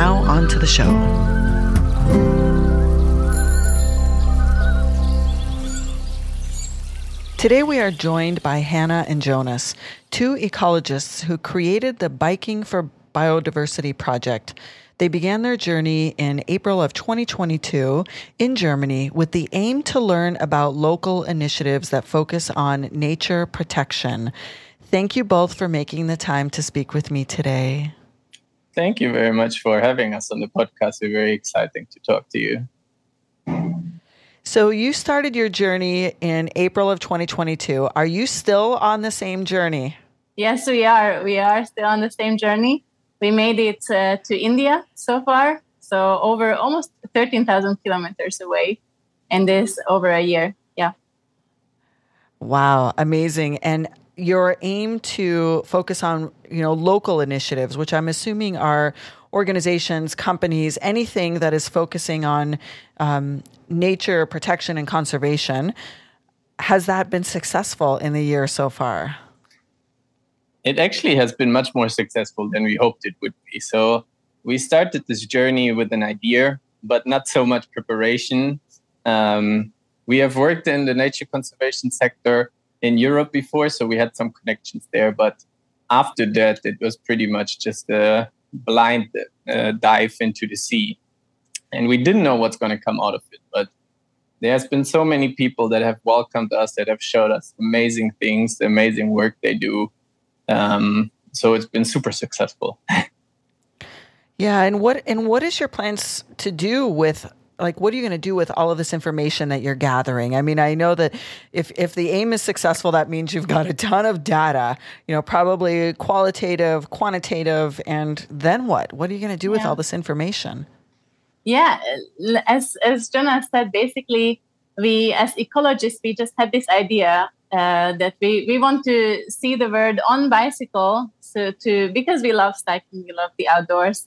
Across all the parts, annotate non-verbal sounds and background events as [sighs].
Now, on to the show. Today, we are joined by Hanna and Jonas, two ecologists who created the Biking for Biodiversity project. They began their journey in April of 2022 in Germany with the aim to learn about local initiatives that focus on nature protection. Thank you both for making the time to speak with me today. Thank you very much for having us on the podcast. We're very exciting to talk to you. So, you started your journey in April of 2022. Are you still on the same journey? Yes, we are. We are still on the same journey. We made it uh, to India so far, so over almost 13,000 kilometers away in this over a year. Yeah. Wow, amazing. And your aim to focus on you know local initiatives which i'm assuming are organizations companies anything that is focusing on um, nature protection and conservation has that been successful in the year so far? It actually has been much more successful than we hoped it would be. So we started this journey with an idea but not so much preparation. Um, we have worked in the nature conservation sector in Europe before, so we had some connections there. But after that, it was pretty much just a blind uh, dive into the sea, and we didn't know what's going to come out of it. But there has been so many people that have welcomed us, that have showed us amazing things, the amazing work they do. Um, so it's been super successful. [laughs] yeah, and what and what is your plans to do with like what are you going to do with all of this information that you're gathering? I mean i know that if if the aim is successful that means you've got a ton of data you know probably qualitative quantitative and then what? What are you going to do yeah. with all this information? Yeah as as jonas said basically we as ecologists we just had this idea uh, that we, we want to see the world on bicycle so to because we love cycling we love the outdoors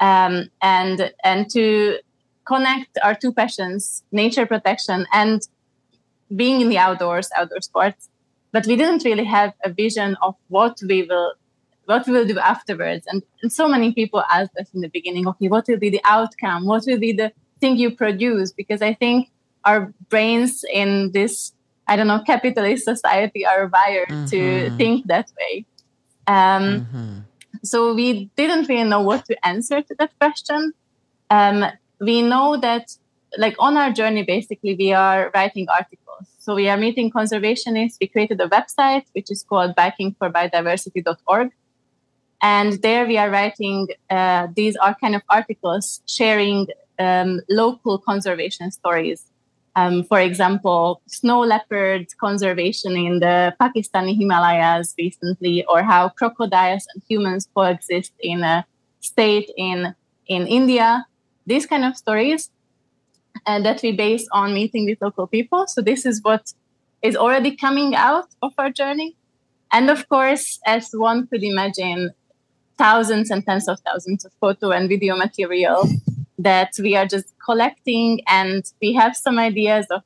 um, and and to connect our two passions, nature protection and being in the outdoors, outdoor sports. But we didn't really have a vision of what we will what we will do afterwards. And, and so many people asked us in the beginning, okay, what will be the outcome? What will be the thing you produce? Because I think our brains in this, I don't know, capitalist society are wired mm-hmm. to think that way. Um, mm-hmm. So we didn't really know what to answer to that question. Um, we know that like on our journey basically we are writing articles. So we are meeting conservationists. We created a website which is called bikingforbiodiversity.org and there we are writing uh, these are kind of articles sharing um, local conservation stories. Um, for example snow leopard conservation in the pakistani himalayas recently or how crocodiles and humans coexist in a state in in india these kind of stories and that we base on meeting with local people. So this is what is already coming out of our journey. And of course, as one could imagine, thousands and tens of thousands of photo and video material that we are just collecting. And we have some ideas of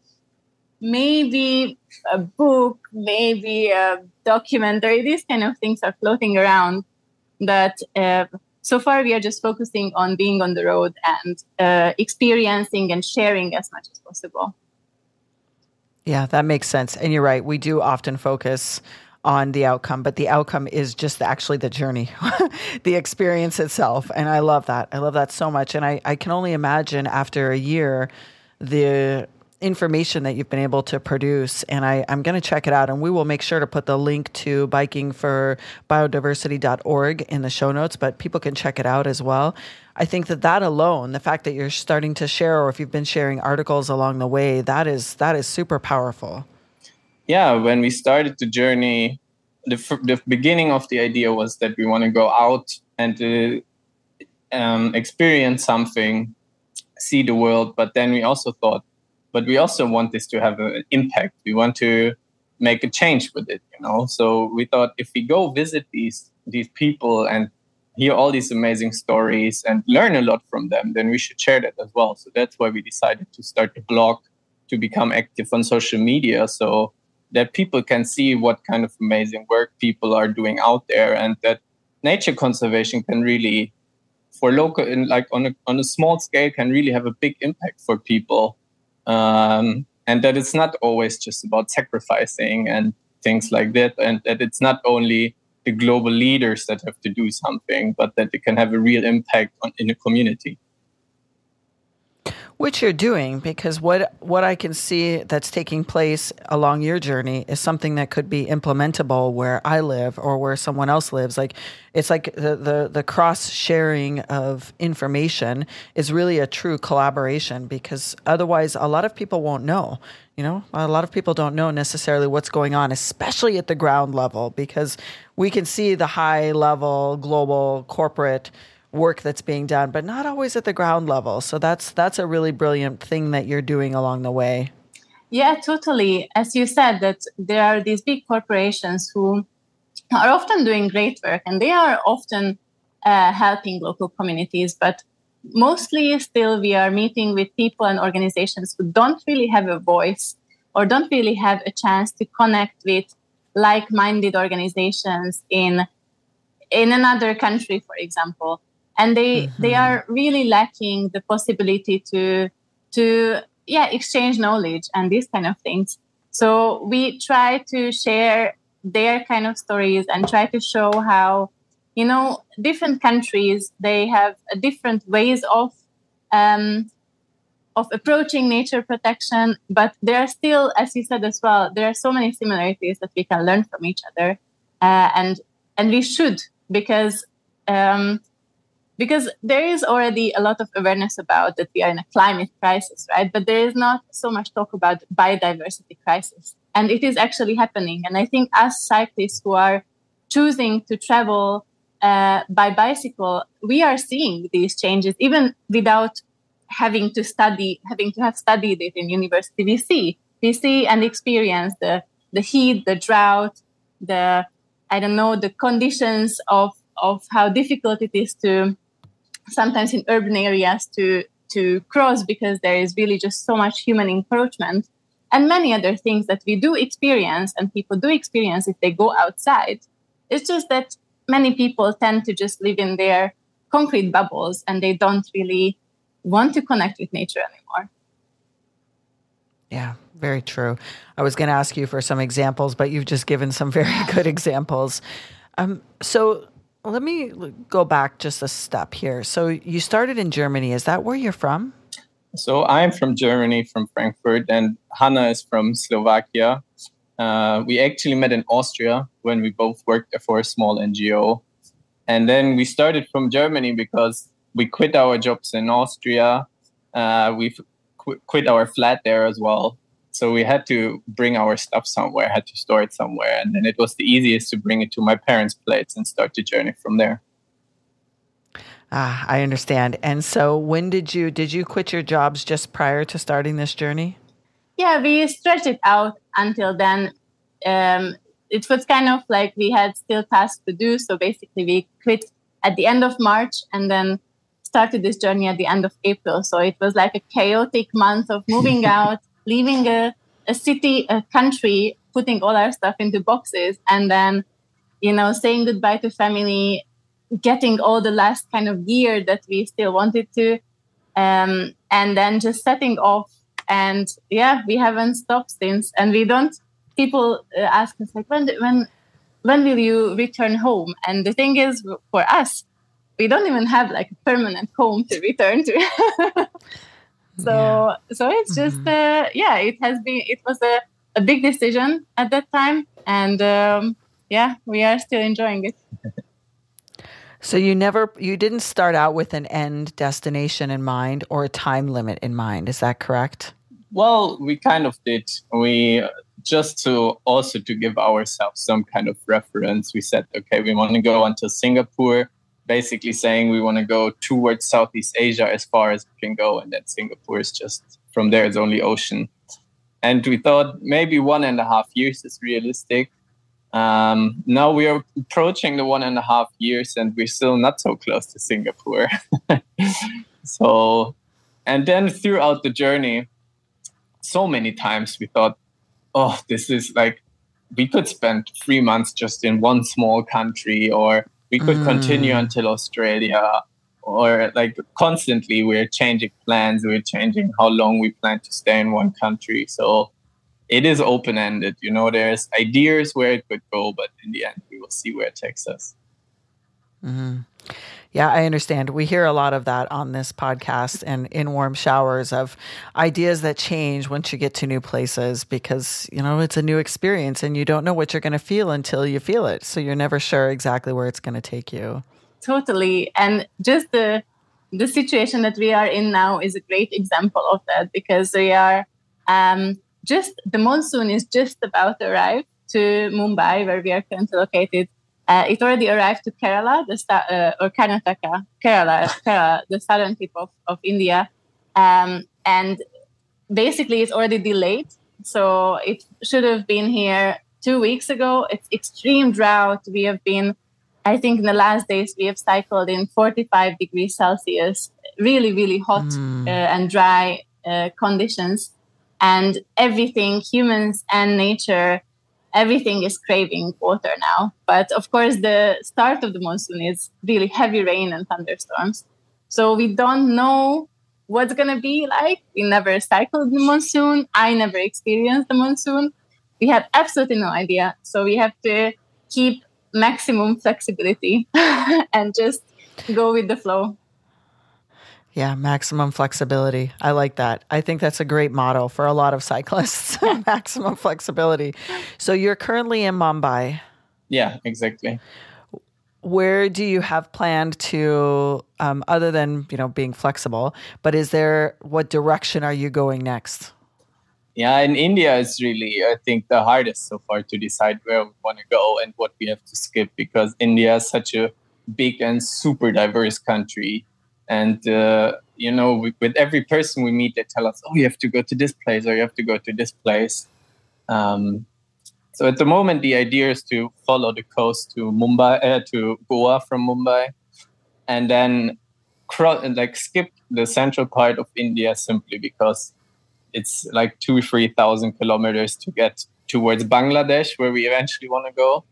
maybe a book, maybe a documentary. These kind of things are floating around that uh, so far we are just focusing on being on the road and uh, experiencing and sharing as much as possible. Yeah that makes sense. And you're right we do often focus on the outcome but the outcome is just actually the journey [laughs] the experience itself. And i love that. I love that so much. And i, I can only imagine after a year the information that you've been able to produce. And I, I'm going to check it out. And we will make sure to put the link to bikingforbiodiversity.org in the show notes, but people can check it out as well. I think that that alone, the fact that you're starting to share, or if you've been sharing articles along the way, that is that is super powerful. Yeah, when we started the journey, the the beginning of the idea was that we want to go out and uh, um, experience something, see the world. But then we also thought, but we also want this to have an impact. We want to make a change with it, you know. So we thought if we go visit these these people and hear all these amazing stories and learn a lot from them, then we should share that as well. So that's why we decided to start the blog to become active on social media so that people can see what kind of amazing work people are doing out there and that nature conservation can really for local in like on a, on a small scale can really have a big impact for people um, and that it's not always just about sacrificing and things like that and that it's not only the global leaders that have to do something, but that it can have a real impact on, in a community. Which you're doing because what what I can see that's taking place along your journey is something that could be implementable where I live or where someone else lives. Like it's like the the, the cross sharing of information is really a true collaboration because otherwise a lot of people won't know. You know, a lot of people don't know necessarily what's going on, especially at the ground level, because we can see the high level global corporate work that's being done, but not always at the ground level. So that's that's a really brilliant thing that you're doing along the way. Yeah, totally. As you said, that there are these big corporations who are often doing great work, and they are often uh, helping local communities. But mostly, still, we are meeting with people and organizations who don't really have a voice or don't really have a chance to connect with like-minded organizations in in another country, for example and they mm-hmm. they are really lacking the possibility to to yeah exchange knowledge and these kind of things. So we try to share their kind of stories and try to show how you know different countries they have different ways of um, of approaching nature protection. But there are still as you said as well there are so many similarities that we can learn from each other. Uh, and and we should because um, because there is already a lot of awareness about that we are in a climate crisis right? But there is not so much talk about biodiversity crisis. And it is actually happening. And i think as cyclists who are choosing to travel uh, by bicycle we are seeing these changes even without having to study having to have studied it in university. We see we see and experience the the heat the drought the i don't know the conditions of of how difficult it is to sometimes in urban areas to to cross because there is really just so much human encroachment. And many other things that we do experience and people do experience if they go outside. It's just that many people tend to just live in their concrete bubbles and they don't really want to connect with nature anymore. Yeah very true. I was going to ask you for some examples but you've just given some [laughs] very good examples. Um, so let me go back just a step here. So you started in Germany. Is that where you're from? So I'm from Germany, from Frankfurt, and Hanna is from Slovakia. Uh, we actually met in Austria when we both worked for a small NGO. And then we started from Germany because we quit our jobs in Austria. Uh, we qu- quit our flat there as well so we had to bring our stuff somewhere had to store it somewhere and then it was the easiest to bring it to my parents place and start the journey from there. Ah i understand. And so when did you did you quit your jobs just prior to starting this journey? Yeah we stretched it out until then. Um, it was kind of like we had still tasks to do. So basically we quit at the end of march and then started this journey at the end of april. So it was like a chaotic month of moving [laughs] out leaving a, a city, a country, putting all our stuff into boxes, and then, you know, saying goodbye to family, getting all the last kind of gear that we still wanted to, um, and then just setting off. And yeah, we haven't stopped since. And we don't. People uh, ask us like, when, when, when will you return home? And the thing is, for us, we don't even have like a permanent home to return to. [laughs] So yeah. so it's just mm-hmm. uh, yeah, it has been it was a, a big decision at that time, and um, yeah, we are still enjoying it. [laughs] So you never you didn't start out with an end destination in mind or a time limit in mind, is that correct? Well, we kind of did. We just to also to give ourselves some kind of reference, we said, okay, we want to go until Singapore basically saying we want to go towards Southeast Asia as far as we can go, and that Singapore is just from there it's only ocean. And we thought maybe one and a half years is realistic. Um, now we are approaching the one and a half years, and we're still not so close to Singapore. [laughs] so, and then throughout the journey, so many times we thought, oh, this is like we could spend three months just in one small country, or we could mm. continue until Australia, or like constantly we're changing plans, we're changing how long we plan to stay in one country. So it is open ended. You know, there's ideas where it could go, but in the end, we will see where it takes us. Mm-hmm. Yeah, I understand. We hear a lot of that on this podcast and in warm showers of ideas that change once you get to new places because, you know, it's a new experience and you don't know what you're going to feel until you feel it. So you're never sure exactly where it's going to take you. Totally. And just the the situation that we are in now is a great example of that because we are um, just the monsoon is just about to arrive to Mumbai, where we are currently located. Uh, it already arrived to Kerala, the uh, or Karnataka, Kerala, Kerala, the southern tip of, of India, um, and basically it's already delayed. So it should have been here two weeks ago. It's extreme drought. We have been, I think, in the last days we have cycled in 45 degrees Celsius, really, really hot mm. uh, and dry uh, conditions and everything humans and nature everything is craving water now. But of course the start of the monsoon is really heavy rain and thunderstorms. So we don't know what's going to be like. We never cycled the monsoon. I never experienced the monsoon. We have absolutely no idea. So we have to keep maximum flexibility [laughs] and just go with the flow yeah, maximum flexibility. I like that. I think that's a great motto for a lot of cyclists. [laughs] maximum flexibility. So you're currently in Mumbai. Yeah, exactly. Where do you have planned to, um, other than you know being flexible? But is there what direction are you going next? Yeah, in India, it's really I think the hardest so far to decide where we want to go and what we have to skip because India is such a big and super diverse country and uh, you know we, with every person we meet they tell us oh you have to go to this place or you have to go to this place. Um, so at the moment the idea is to follow the coast to mumbai uh, to goa from mumbai and then cross like skip the central part of india simply because it's like two three thousand kilometers to get towards bangladesh where we eventually want to go.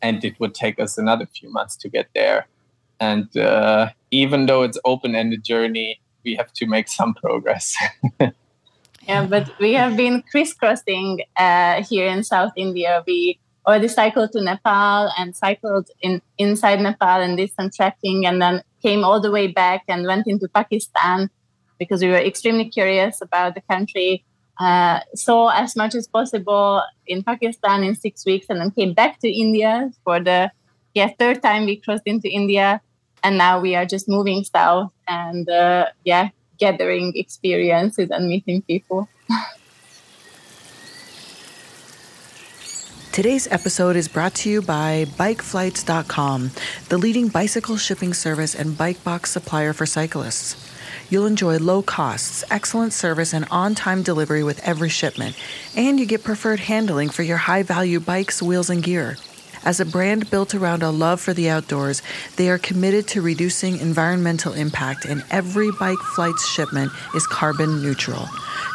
And it would take us another few months to get there. And uh, even though it's open-ended journey we have to make some progress. [laughs] Yeah but we have been crisscrossing uh, here in south india. We already cycled to nepal and cycled in inside nepal and did some trekking and then came all the way back and went into pakistan because we were extremely curious about the country. Uh, saw as much as possible in pakistan in six weeks and then came back to india for the yeah third time we crossed into india and now we are just moving south and uh, yeah gathering experiences and meeting people [laughs] Today's episode is brought to you by BikeFlights.com, the leading bicycle shipping service and bike box supplier for cyclists. You'll enjoy low costs, excellent service, and on time delivery with every shipment, and you get preferred handling for your high value bikes, wheels, and gear. As a brand built around a love for the outdoors, they are committed to reducing environmental impact, and every bike flight's shipment is carbon neutral.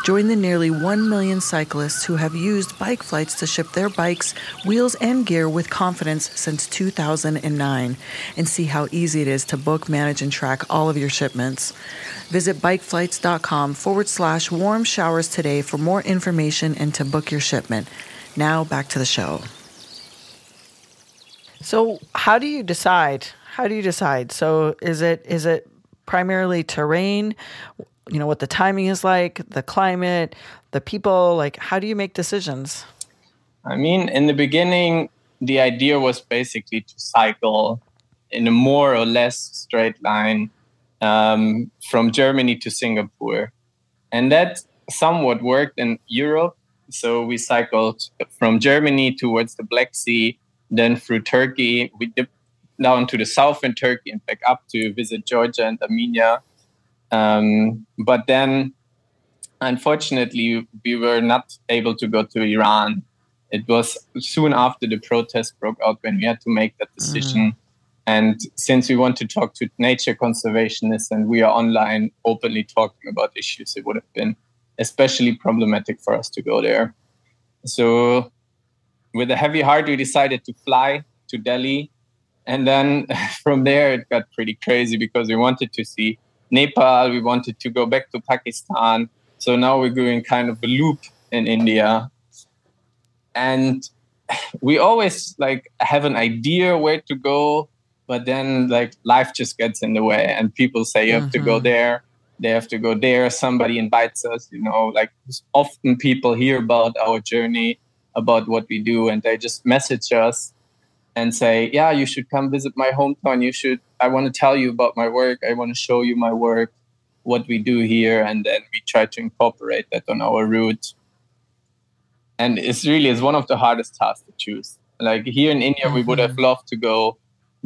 Join the nearly 1 million cyclists who have used bike flights to ship their bikes, wheels, and gear with confidence since 2009 and see how easy it is to book, manage, and track all of your shipments. Visit bikeflights.com forward slash warm showers today for more information and to book your shipment. Now back to the show. So, how do you decide? How do you decide? So, is it is it primarily terrain? You know what the timing is like, the climate, the people. Like, how do you make decisions? I mean, in the beginning, the idea was basically to cycle in a more or less straight line um, from Germany to Singapore, and that somewhat worked in Europe. So we cycled from Germany towards the Black Sea then through Turkey. We dip down to the south in Turkey and back up to visit Georgia and Armenia. Um, but then, unfortunately, we were not able to go to Iran. It was soon after the protest broke out when we had to make that decision. Mm. And since we want to talk to nature conservationists and we are online openly talking about issues, it would have been especially problematic for us to go there. So, with a heavy heart, we decided to fly to Delhi. And then [laughs] from there, it got pretty crazy because we wanted to see Nepal, we wanted to go back to Pakistan. So now we're doing kind of a loop in India. And [sighs] we always like have an idea where to go, but then like life just gets in the way and people say you have mm-hmm. to go mm-hmm. there they have to go there somebody invites us you know like often people hear about our journey about what we do and they just message us and say yeah you should come visit my hometown. You should i want to tell you about my work. I want to show you my work what we do here and then we try to incorporate that on our route. And it's really it's one of the hardest tasks to choose. Like here in india we would have mm-hmm. loved to go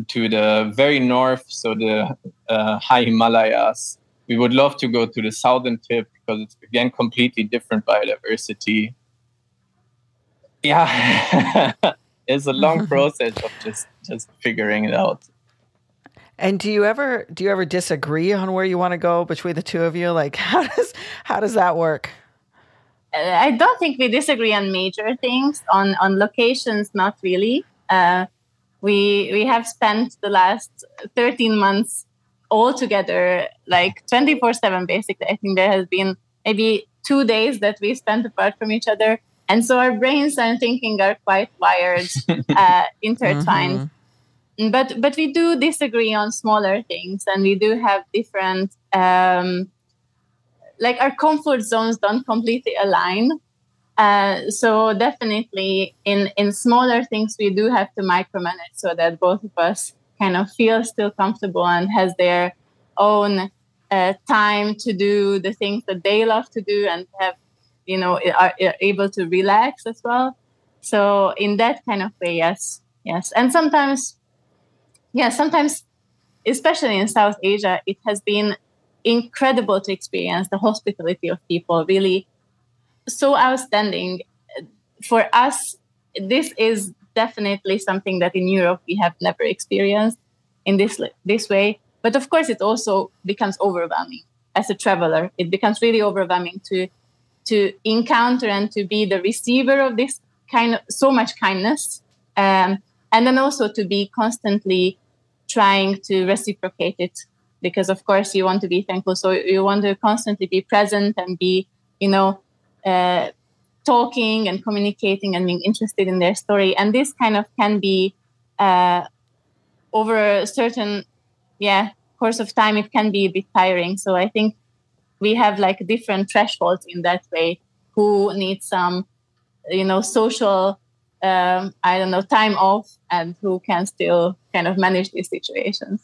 to the very north so the uh, high himalayas. We would love to go to the southern tip because it's again completely different biodiversity. Yeah, [laughs] it's a long [laughs] process of just just figuring it out. And do you ever do you ever disagree on where you want to go between the two of you? Like [laughs] how does how does that work? Uh, I don't think we disagree on major things. On on locations, not really. Uh, we we have spent the last 13 months all together like 24 7 basically i think there has been maybe two days that we spent apart from each other and so our brains and thinking are quite wired [laughs] uh, intertwined mm-hmm. but but we do disagree on smaller things and we do have different um, like our comfort zones don't completely align uh, so definitely in in smaller things we do have to micromanage so that both of us kind of feel still comfortable and has their own uh, time to do the things that they love to do and have you know are, able to relax as well so in that kind of way yes yes and sometimes yeah sometimes especially in south asia it has been incredible to experience the hospitality of people really so outstanding for us this is definitely something that in Europe we have never experienced in this this way. But of course, it also becomes overwhelming as a traveler. It becomes really overwhelming to to encounter and to be the receiver of this kind of so much kindness, um, and then also to be constantly trying to reciprocate it because of course you want to be thankful so you want to constantly be present and be you know uh, talking and communicating and being interested in their story. And this kind of can be uh, over a certain yeah course of time it can be a bit tiring. So I think we have like different thresholds in that way. Who needs some you know social um, I don't know time off and who can still kind of manage these situations.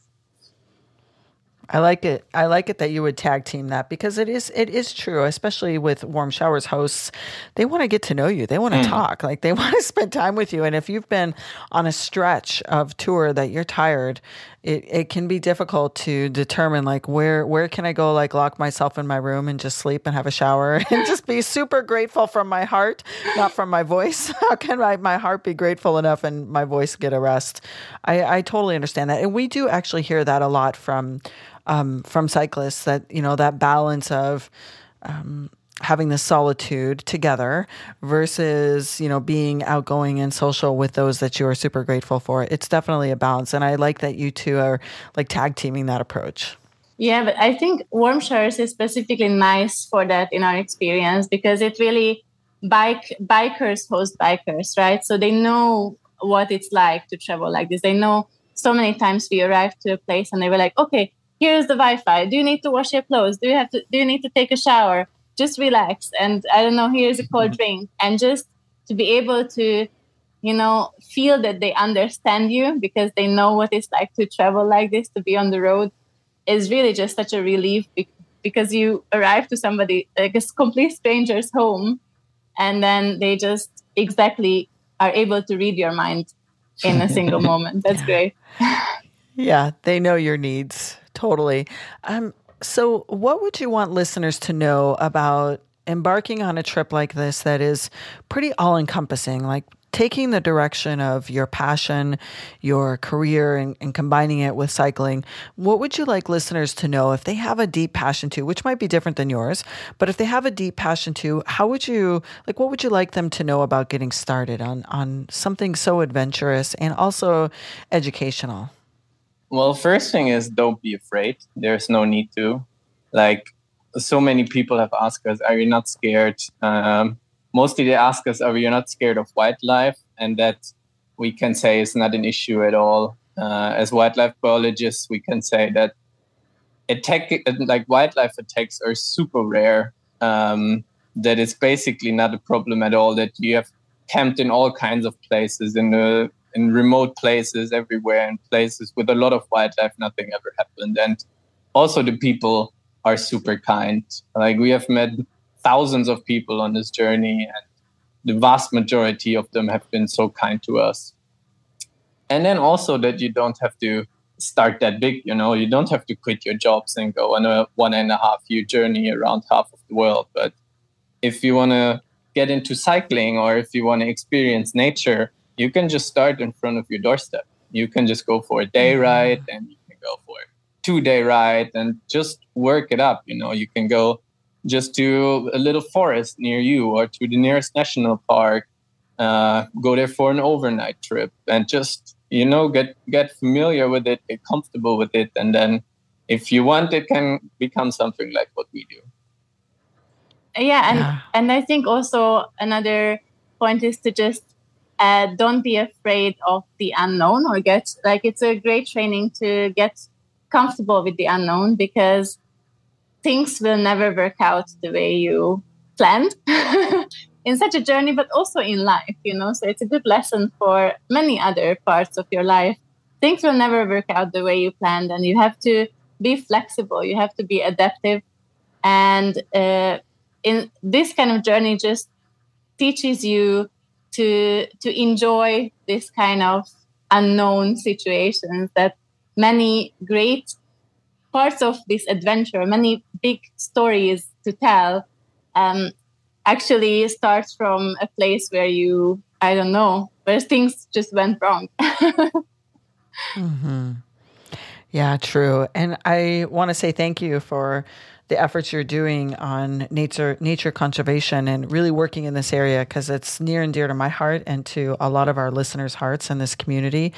I like it. I like it that you would tag team that because it is it is true, especially with Warm Showers hosts. They want to get to know you. They want to mm. talk. Like they [laughs] want to spend time with you. And if you've been on a stretch of tour that you're tired, it, it can be difficult to determine like where where can I go like lock myself in my room and just sleep and have a shower [laughs] and just be super grateful from my heart, not from my voice. [laughs] How can I, my heart be grateful enough and my voice get a rest? I, I totally understand that. And we do actually hear that a lot from um, from cyclists that you know that balance of um, having the solitude together versus you know being outgoing and social with those that you are super grateful for it's definitely a balance and i like that you two are like tag teaming that approach yeah but i think warm showers is specifically nice for that in our experience because it really bike bikers host bikers right so they know what it's like to travel like this they know so many times we arrived to a place and they were like okay here's the Wi-Fi. Do you need to wash your clothes? Do you have to? Do you need to take a shower? Just relax, and I don't know. Here's a cold mm-hmm. drink, and just to be able to, you know, feel that they understand you because they know what it's like to travel like this, to be on the road, is really just such a relief because you arrive to somebody like a complete stranger's home, and then they just exactly are able to read your mind in a single [laughs] moment. That's great. [laughs] Yeah, they know your needs totally. Um, so, what would you want listeners to know about embarking on a trip like this that is pretty all encompassing? Like taking the direction of your passion, your career, and, and, combining it with cycling, what would you like listeners to know if they have a deep passion to, which might be different than yours, but if they have a deep passion to, how would you like what would you like them to know about getting started on on something so adventurous and also educational? Well, first thing is don't be afraid. There's no need to. Like so many people have asked us, "Are you not scared?" Um, mostly they ask us, "Are you not scared of wildlife?" And that we can say is not an issue at all. Uh, as wildlife biologists, we can say that attack like wildlife attacks are super rare. Um, that it's basically not a problem at all. That you have camped in all kinds of places in the in remote places everywhere in places with a lot of wildlife nothing ever happened and also the people are super kind. Like we have met thousands of people on this journey, and the vast majority of them have been so kind to us. And then also that you don't have to start that big, you know, you don't have to quit your jobs and go on a one and a half year journey around half of the world. But if you want to get into cycling or if you want to experience nature, you can just start in front of your doorstep. You can just go for a day mm-hmm. ride and you can go for a two day ride and just work it up. You know, you can go just to a little forest near you or to the nearest national park, uh, go there for an overnight trip and just, you know, get, get familiar with it, get comfortable with it. And then if you want, it can become something like what we do. Yeah. And, yeah. and I think also another point is to just uh, don't be afraid of the unknown or get like it's a great training to get comfortable with the unknown because things will never work out the way you planned [laughs] in such a journey, but also in life, you know. So it's a good lesson for many other parts of your life. Things will never work out the way you planned, and you have to be flexible, you have to be adaptive. And uh, in this kind of journey, just teaches you to to enjoy this kind of unknown situations that many great parts of this adventure, many big stories to tell, um, actually starts from a place where you, I don't know, where things just went wrong. [laughs] mm-hmm. Yeah, true. And I want to say thank you for the efforts you're doing on nature nature conservation and really working in this area because it's near and dear to my heart and to a lot of our listeners' hearts in this community.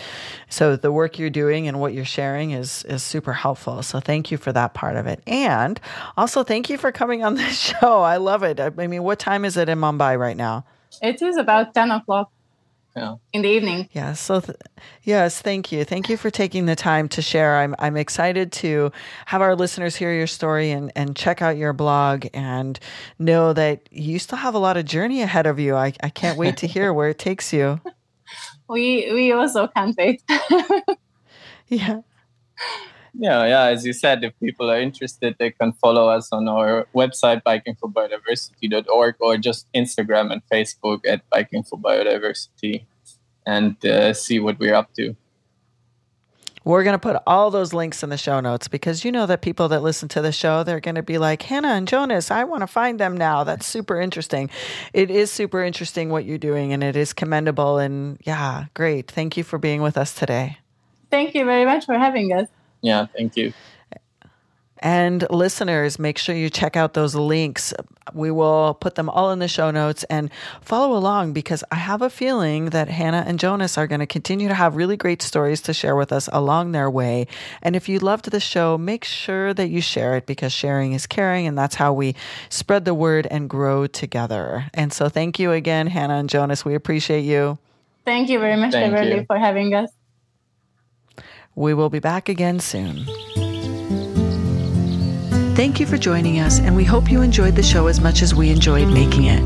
So the work you're doing and what you're sharing is is super helpful. So thank you for that part of it. And also thank you for coming on this [laughs] show. I love it. I mean, what time is it in Mumbai right now? It is about 10 o'clock yeah. in the evening. Yeah. So, th- yes, thank you. Thank you for taking the time to share. I'm, I'm excited to have our listeners hear your story and, and check out your blog and know that you still have a lot of journey ahead of you. I, I can't wait to hear where it takes you. [laughs] We, we also can't wait. [laughs] yeah. Yeah, yeah. As you said, if people are interested, they can follow us on our website, bikingforbiodiversity.org, or just Instagram and Facebook at Biking for Biodiversity and uh, see what we're up to. We're going to put all those links in the show notes because you know that people that listen to the show, they're going to be like, Hanna and Jonas, I want to find them now. That's super interesting. It is super interesting what you're doing and it is commendable. And yeah, great. Thank you for being with us today. Thank you very much for having us. Yeah, thank you. And listeners, make sure you check out those links. We will put them all in the show notes and follow along because I have a feeling that Hanna and Jonas are going to continue to have really great stories to share with us along their way. And if you loved the show, make sure that you share it because sharing is caring and that's how we spread the word and grow together. And so thank you again, Hanna and Jonas. We appreciate you. Thank you very much, Beverly, for having us. We will be back again soon. Thank you for joining us, and we hope you enjoyed the show as much as we enjoyed making it.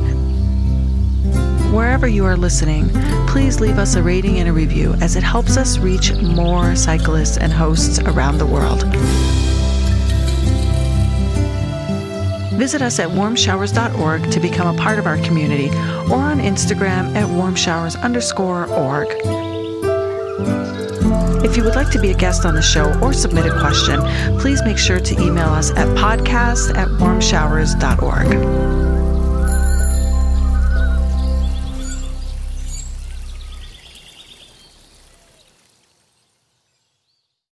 Wherever you are listening, please leave us a rating and a review as it helps us reach more cyclists and hosts around the world. Visit us at warmshowers.org to become a part of our community or on Instagram at warmshowers underscore org. If you would like to be a guest on the show or submit a question, please make sure to email us at podcast at warmshowers.org.